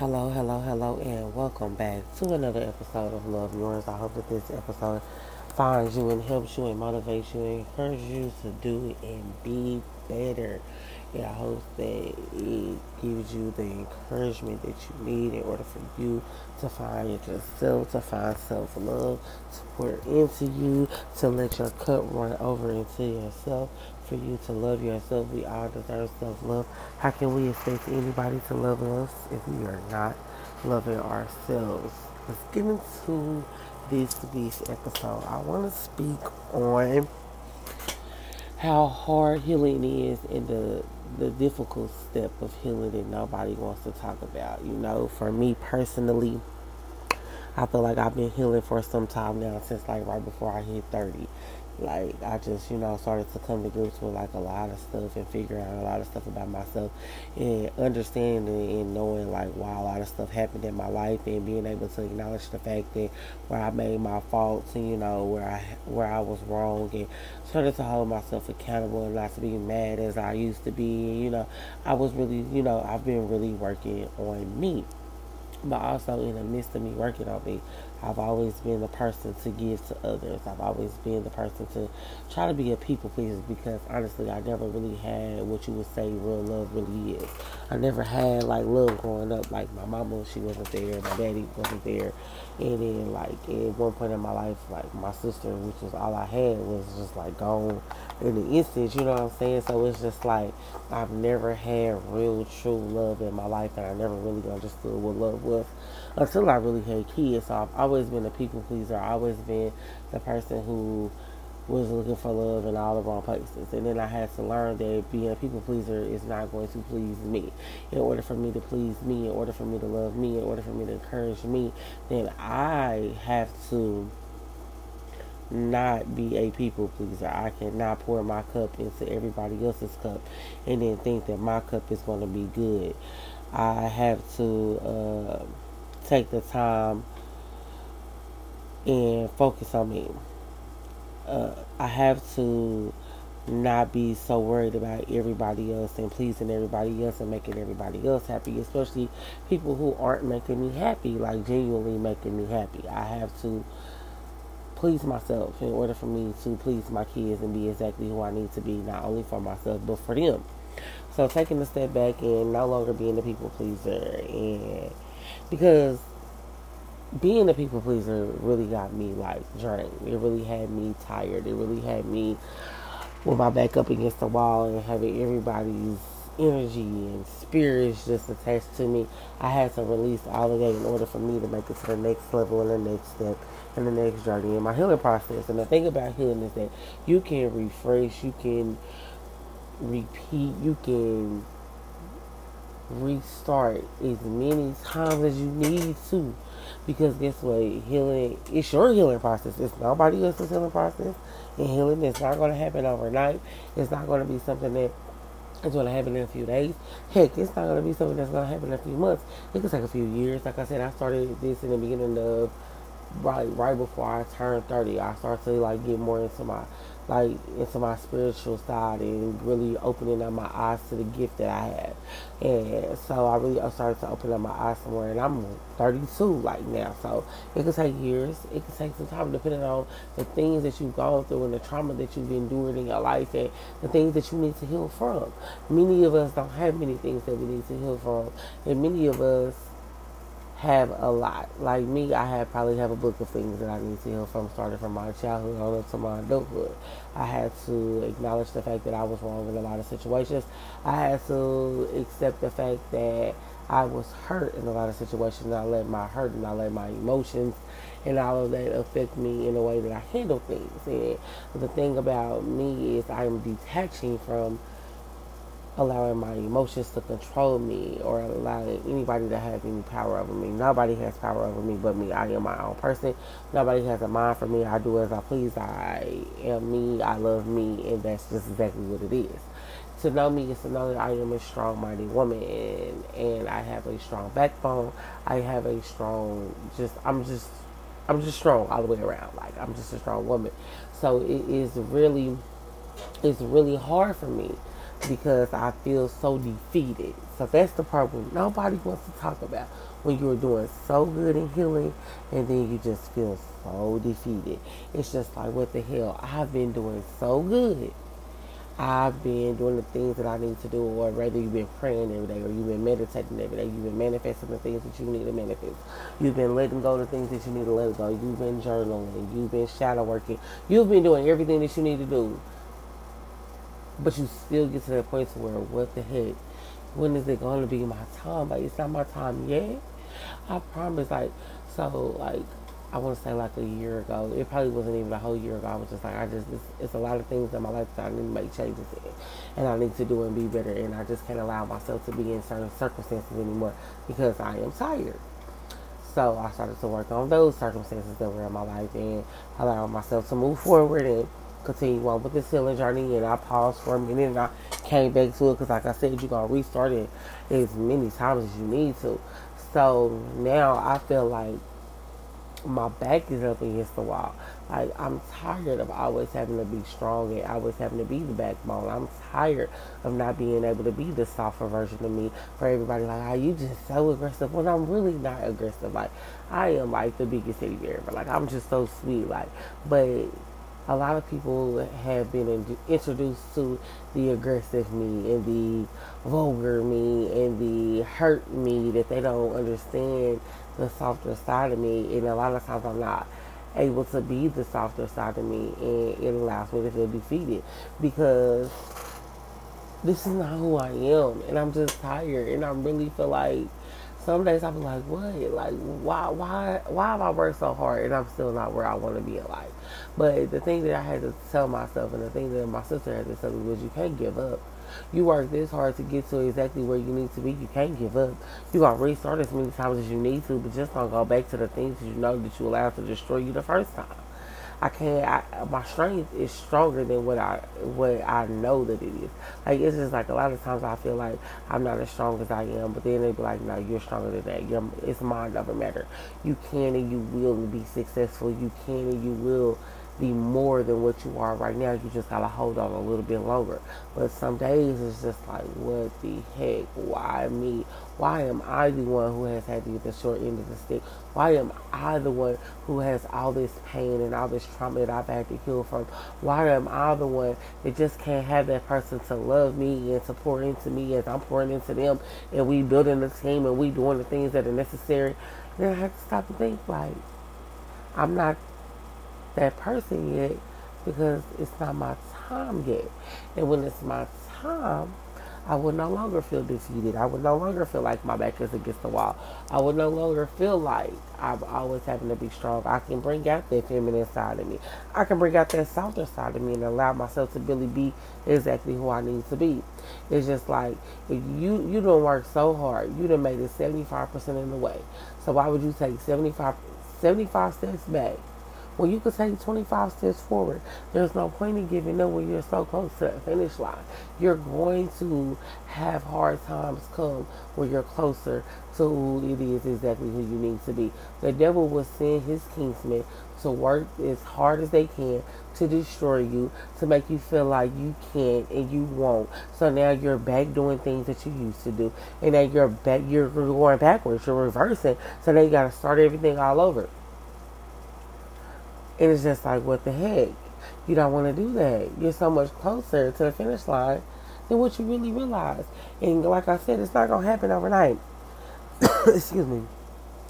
Hello, hello, hello, and welcome back to another episode of Love Yours. I hope that this episode finds you and helps you and motivates you and encourages you to do it and be better. And I hope that it gives you the encouragement that you need in order for you to find yourself, to find self love, to pour into you, to let your cup run over into yourself, for you to love yourself. We all deserve self love. How can we expect anybody to love us if we are not loving ourselves? Let's get into this week's episode. I want to speak on how hard healing is and the the difficult step of healing that nobody wants to talk about. You know, for me personally, I feel like I've been healing for some time now since like right before I hit 30 like I just you know started to come to grips with like a lot of stuff and figuring out a lot of stuff about myself and understanding and knowing like why a lot of stuff happened in my life and being able to acknowledge the fact that where I made my faults and you know where I where I was wrong and started to hold myself accountable and not to be mad as I used to be. And you know I was really you know I've been really working on me but also in the midst of me working on me, I've always been the person to give to others. I've always been the person to try to be a people pleaser because honestly, I never really had what you would say real love really is. I never had like love growing up. Like my mama, she wasn't there. My daddy wasn't there. And then like at one point in my life, like my sister, which was all I had, was just like gone in the instant. You know what I'm saying? So it's just like I've never had real true love in my life, and I never really understood what love was until I really had kids. So I've always been a people pleaser. I've always been the person who was looking for love in all the wrong places. And then I had to learn that being a people pleaser is not going to please me. In order for me to please me, in order for me to love me, in order for me to encourage me, then I have to not be a people pleaser. I cannot pour my cup into everybody else's cup and then think that my cup is going to be good. I have to uh, take the time and focus on me. Uh, I have to not be so worried about everybody else and pleasing everybody else and making everybody else happy, especially people who aren't making me happy, like genuinely making me happy. I have to please myself in order for me to please my kids and be exactly who I need to be, not only for myself, but for them. So taking a step back and no longer being a people pleaser and because being a people pleaser really got me like drained. It really had me tired. It really had me with my back up against the wall and having everybody's energy and spirits just attached to me. I had to release all of that in order for me to make it to the next level and the next step and the next journey in my healing process. And the thing about healing is that you can refresh, you can repeat, you can restart as many times as you need to. Because guess what? Healing, it's your healing process. It's nobody else's healing process. And healing is not going to happen overnight. It's not going to be something that it's going to happen in a few days. Heck, it's not going to be something that's going to happen in a few months. It could take a few years. Like I said, I started this in the beginning of right right before I turned 30. I started to like get more into my like into my spiritual side and really opening up my eyes to the gift that I have. And so I really started to open up my eyes somewhere. And I'm 32 like now, so it could take years. It could take some time depending on the things that you've gone through and the trauma that you've endured in your life and the things that you need to heal from. Many of us don't have many things that we need to heal from, and many of us have a lot. Like me, I have probably have a book of things that I need to heal from, starting from my childhood on up to my adulthood. I had to acknowledge the fact that I was wrong in a lot of situations. I had to accept the fact that I was hurt in a lot of situations. I let my hurt and I let my emotions and all of that affect me in the way that I handle things. And the thing about me is I am detaching from allowing my emotions to control me or allowing anybody to have any power over me. Nobody has power over me but me. I am my own person. Nobody has a mind for me. I do as I please. I am me. I love me. And that's just exactly what it is. To know me is to know that I am a strong, mighty woman and, and I have a strong backbone. I have a strong, just, I'm just, I'm just strong all the way around. Like, I'm just a strong woman. So it is really, it's really hard for me because I feel so defeated. So that's the problem. Nobody wants to talk about when you're doing so good in healing and then you just feel so defeated. It's just like, what the hell? I've been doing so good. I've been doing the things that I need to do, or whether you've been praying every day, or you've been meditating every day, you've been manifesting the things that you need to manifest. You've been letting go of the things that you need to let go. You've been journaling. You've been shadow working. You've been doing everything that you need to do. But you still get to that point where, what the heck? When is it going to be my time? Like, it's not my time yet. I promise. Like, so, like, I want to say like a year ago. It probably wasn't even a whole year ago. I was just like, I just, it's, it's a lot of things in my life that I need to make changes in. And I need to do and be better. And I just can't allow myself to be in certain circumstances anymore because I am tired. So I started to work on those circumstances that were in my life and allow myself to move forward and continue on with this healing journey. And I paused for a minute and I came back to it because, like I said, you're going to restart it as many times as you need to. So now I feel like my back is up against the wall. Like I'm tired of always having to be strong and always having to be the backbone. I'm tired of not being able to be the softer version of me for everybody. Like, are you just so aggressive? When I'm really not aggressive. Like I am like the biggest teddy bear, but like I'm just so sweet. Like, but a lot of people have been in, introduced to the aggressive me and the vulgar me and the hurt me that they don't understand the softer side of me, and a lot of times I'm not able to be the softer side of me, and it allows me to feel defeated because this is not who I am, and I'm just tired, and I really feel like some days be like, what? Like, why, why, why have I worked so hard and I'm still not where I want to be in life? But the thing that I had to tell myself, and the thing that my sister had to tell me was, you can't give up. You work this hard to get to exactly where you need to be. You can't give up. You gotta restart as many times as you need to, but just don't go back to the things that you know that you allowed to destroy you the first time. I can't. I, my strength is stronger than what I what I know that it is. Like it's just like a lot of times I feel like I'm not as strong as I am, but then they be like, "No, you're stronger than that. You're, it's mind over matter. You can and you will be successful. You can and you will." Be more than what you are right now. You just gotta hold on a little bit longer. But some days it's just like, what the heck? Why me? Why am I the one who has had to get the short end of the stick? Why am I the one who has all this pain and all this trauma that I've had to heal from? Why am I the one that just can't have that person to love me and to pour into me as I'm pouring into them and we building the team and we doing the things that are necessary? Then I have to stop and think like, I'm not that person yet because it's not my time yet. And when it's my time, I will no longer feel defeated. I will no longer feel like my back is against the wall. I will no longer feel like I'm always having to be strong. I can bring out that feminine side of me. I can bring out that softer side of me and allow myself to really be exactly who I need to be. It's just like if you you don't work so hard, you done made it 75% of the way. So why would you take 75, 75 steps back when you can take 25 steps forward, there's no point in giving up when you're so close to the finish line. You're going to have hard times come when you're closer to who it is exactly who you need to be. The devil will send his kingsmen to work as hard as they can to destroy you, to make you feel like you can't and you won't. So now you're back doing things that you used to do, and then you're back, you're going backwards, you're reversing. So now you got to start everything all over. And it's just like, what the heck? You don't want to do that. You're so much closer to the finish line than what you really realize. And like I said, it's not going to happen overnight. Excuse me.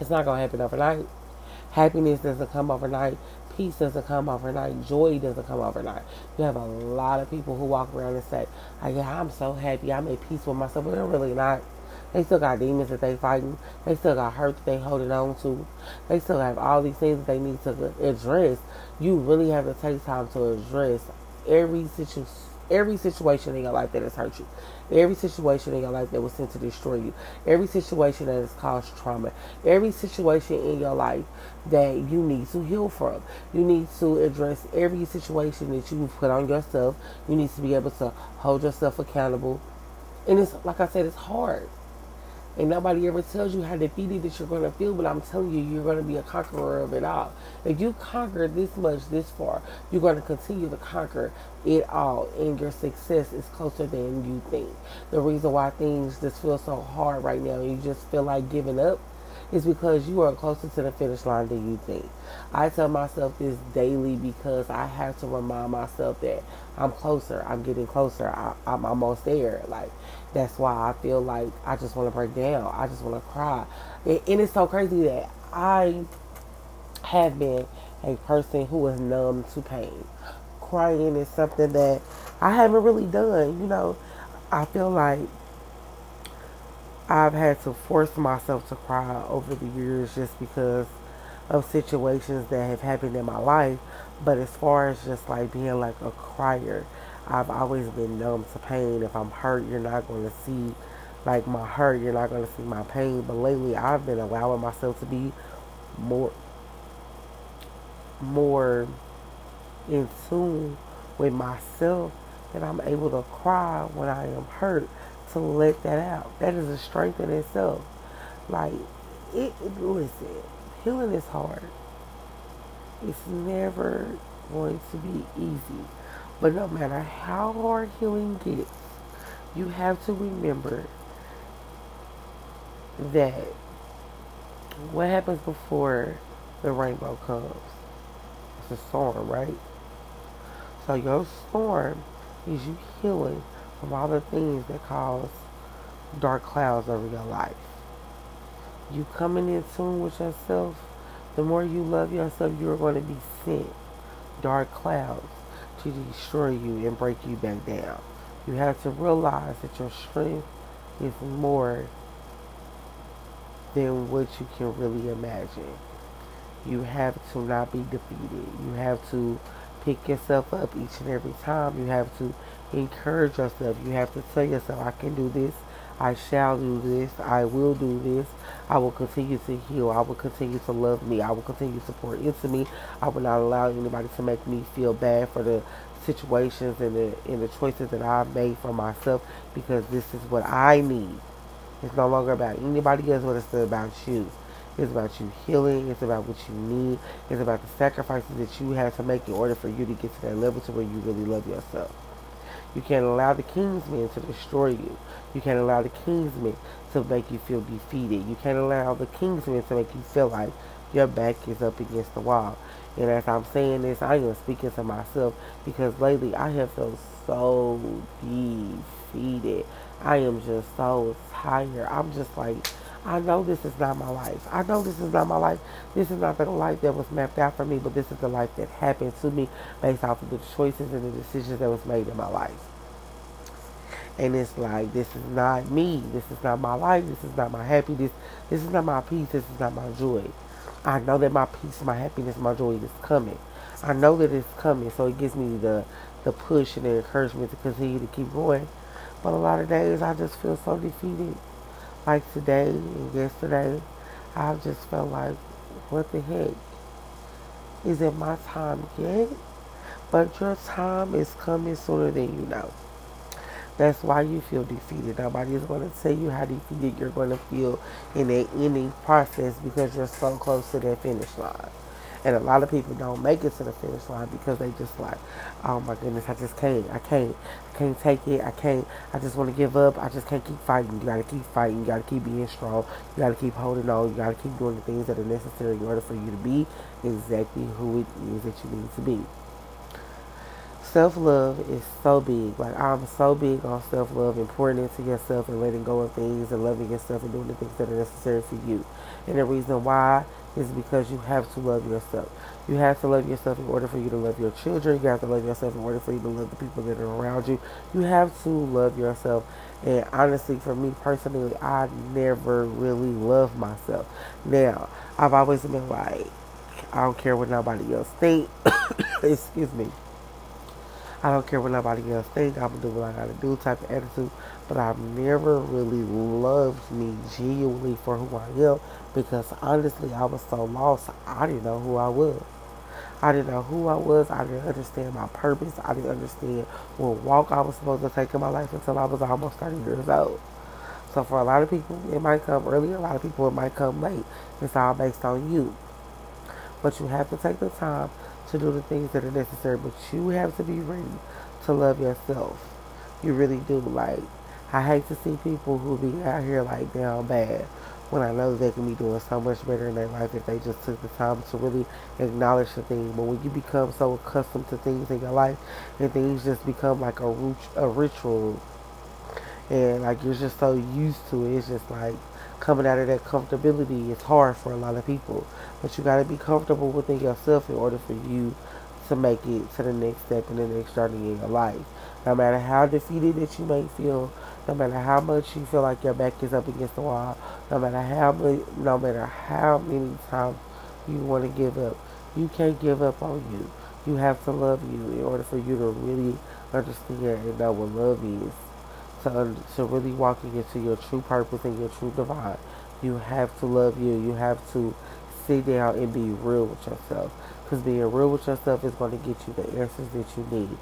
It's not going to happen overnight. Happiness doesn't come overnight. Peace doesn't come overnight. Joy doesn't come overnight. You have a lot of people who walk around and say, oh, yeah, I'm so happy. I'm at peace with myself. But they're really not. They still got demons that they fighting. They still got hurt that they holding on to. They still have all these things that they need to address. You really have to take time to address every every situation in your life that has hurt you, every situation in your life that was sent to destroy you, every situation that has caused trauma, every situation in your life that you need to heal from. You need to address every situation that you put on yourself. You need to be able to hold yourself accountable. And it's like I said, it's hard. And nobody ever tells you how defeated that you're going to feel, but I'm telling you, you're going to be a conqueror of it all. If you conquer this much, this far, you're going to continue to conquer it all, and your success is closer than you think. The reason why things just feel so hard right now, and you just feel like giving up, is because you are closer to the finish line than you think. I tell myself this daily because I have to remind myself that I'm closer. I'm getting closer. I, am almost there. Like that's why I feel like I just want to break down. I just want to cry. And, and it's so crazy that I have been a person who is numb to pain. Crying is something that I haven't really done. You know, I feel like I've had to force myself to cry over the years just because of situations that have happened in my life. But as far as just like being like a crier, I've always been numb to pain. If I'm hurt, you're not going to see like my hurt, you're not going to see my pain. But lately, I've been allowing myself to be more, more in tune with myself that I'm able to cry when I am hurt to let that out. That is a strength in itself. Like, it, listen, healing is hard. It's never going to be easy. But no matter how hard healing gets, you have to remember that what happens before the rainbow comes? It's a storm, right? So your storm is you healing from all the things that cause dark clouds over your life. You coming in tune with yourself, the more you love yourself, you're going to be sent dark clouds to destroy you and break you back down. You have to realize that your strength is more than what you can really imagine. You have to not be defeated. You have to pick yourself up each and every time. You have to encourage yourself. You have to tell yourself, I can do this. I shall do this. I will do this. I will continue to heal. I will continue to love me. I will continue to pour into me. I will not allow anybody to make me feel bad for the situations and the and the choices that I've made for myself because this is what I need. It's no longer about anybody else, but it's about you. It's about you healing. It's about what you need. It's about the sacrifices that you have to make in order for you to get to that level to where you really love yourself. You can't allow the Kingsmen to destroy you. You can't allow the Kingsmen to make you feel defeated. You can't allow the Kingsmen to make you feel like your back is up against the wall. And as I'm saying this, I am speaking to myself because lately I have felt so defeated. I am just so tired. I'm just like, I know this is not my life. I know this is not my life. This is not the life that was mapped out for me, but this is the life that happened to me based off of the choices and the decisions that was made in my life. And it's like, this is not me. This is not my life. This is not my happiness. This is not my peace. This is not my joy. I know that my peace, my happiness, my joy is coming. I know that it's coming, so it gives me the the push and the encouragement to continue to keep going. But a lot of days I just feel so defeated like today and yesterday, I've just felt like, what the heck? Is it my time yet? But your time is coming sooner than you know. That's why you feel defeated. Nobody is going to tell you how defeated you're going to feel in the ending process because you're so close to that finish line. And a lot of people don't make it to the finish line because they just like, oh my goodness, I just can't. I can't. I can't take it. I can't. I just want to give up. I just can't keep fighting. You got to keep fighting. You got to keep being strong. You got to keep holding on. You got to keep doing the things that are necessary in order for you to be exactly who it is that you need to be. Self love is so big. Like I'm so big on self love and pouring into yourself and letting go of things and loving yourself and doing the things that are necessary for you. And the reason why is because you have to love yourself. You have to love yourself in order for you to love your children. You have to love yourself in order for you to love the people that are around you. You have to love yourself. And honestly, for me personally, I never really loved myself. Now, I've always been like, I don't care what nobody else think. Excuse me. I don't care what nobody else think. I'm gonna do what I gotta do type of attitude. But I've never really loved me genuinely for who I am because honestly, I was so lost. I didn't know who I was. I didn't know who I was. I didn't understand my purpose. I didn't understand what walk I was supposed to take in my life until I was almost 30 years old. So for a lot of people, it might come early. A lot of people, it might come late. It's all based on you. But you have to take the time to do the things that are necessary. But you have to be ready to love yourself. You really do. Like, I hate to see people who be out here like down bad when I know they can be doing so much better in their life if they just took the time to really acknowledge the thing. But when you become so accustomed to things in your life and things just become like a, a ritual and like you're just so used to it, it's just like coming out of that comfortability is hard for a lot of people. But you got to be comfortable within yourself in order for you to make it to the next step in the next journey in your life. No matter how defeated that you may feel, no matter how much you feel like your back is up against the wall, no matter how many, no matter how many times you want to give up, you can't give up on you. You have to love you in order for you to really understand and know what love is. To, to really walking into your true purpose and your true divine, you have to love you. You have to sit down and be real with yourself. Because being real with yourself is going to get you the answers that you need.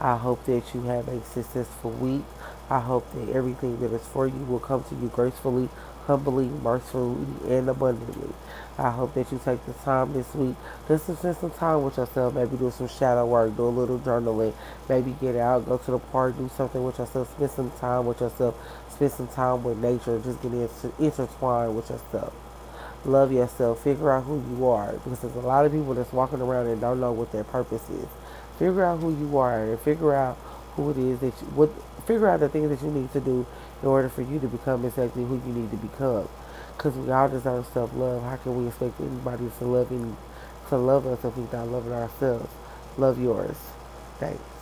I hope that you have a successful week. I hope that everything that is for you will come to you gracefully, humbly, mercifully, and abundantly. I hope that you take the time this week just to spend some time with yourself. Maybe do some shadow work, do a little journaling, maybe get out, go to the park, do something with yourself, spend some time with yourself, spend some time with nature, just get into, intertwined with yourself. Love yourself, figure out who you are because there's a lot of people that's walking around and don't know what their purpose is. Figure out who you are and figure out who it is that you, what, figure out the things that you need to do in order for you to become exactly who you need to become. Because we all deserve self love. How can we expect anybody to love any, to love us if we're not loving ourselves? Love yours. Thanks.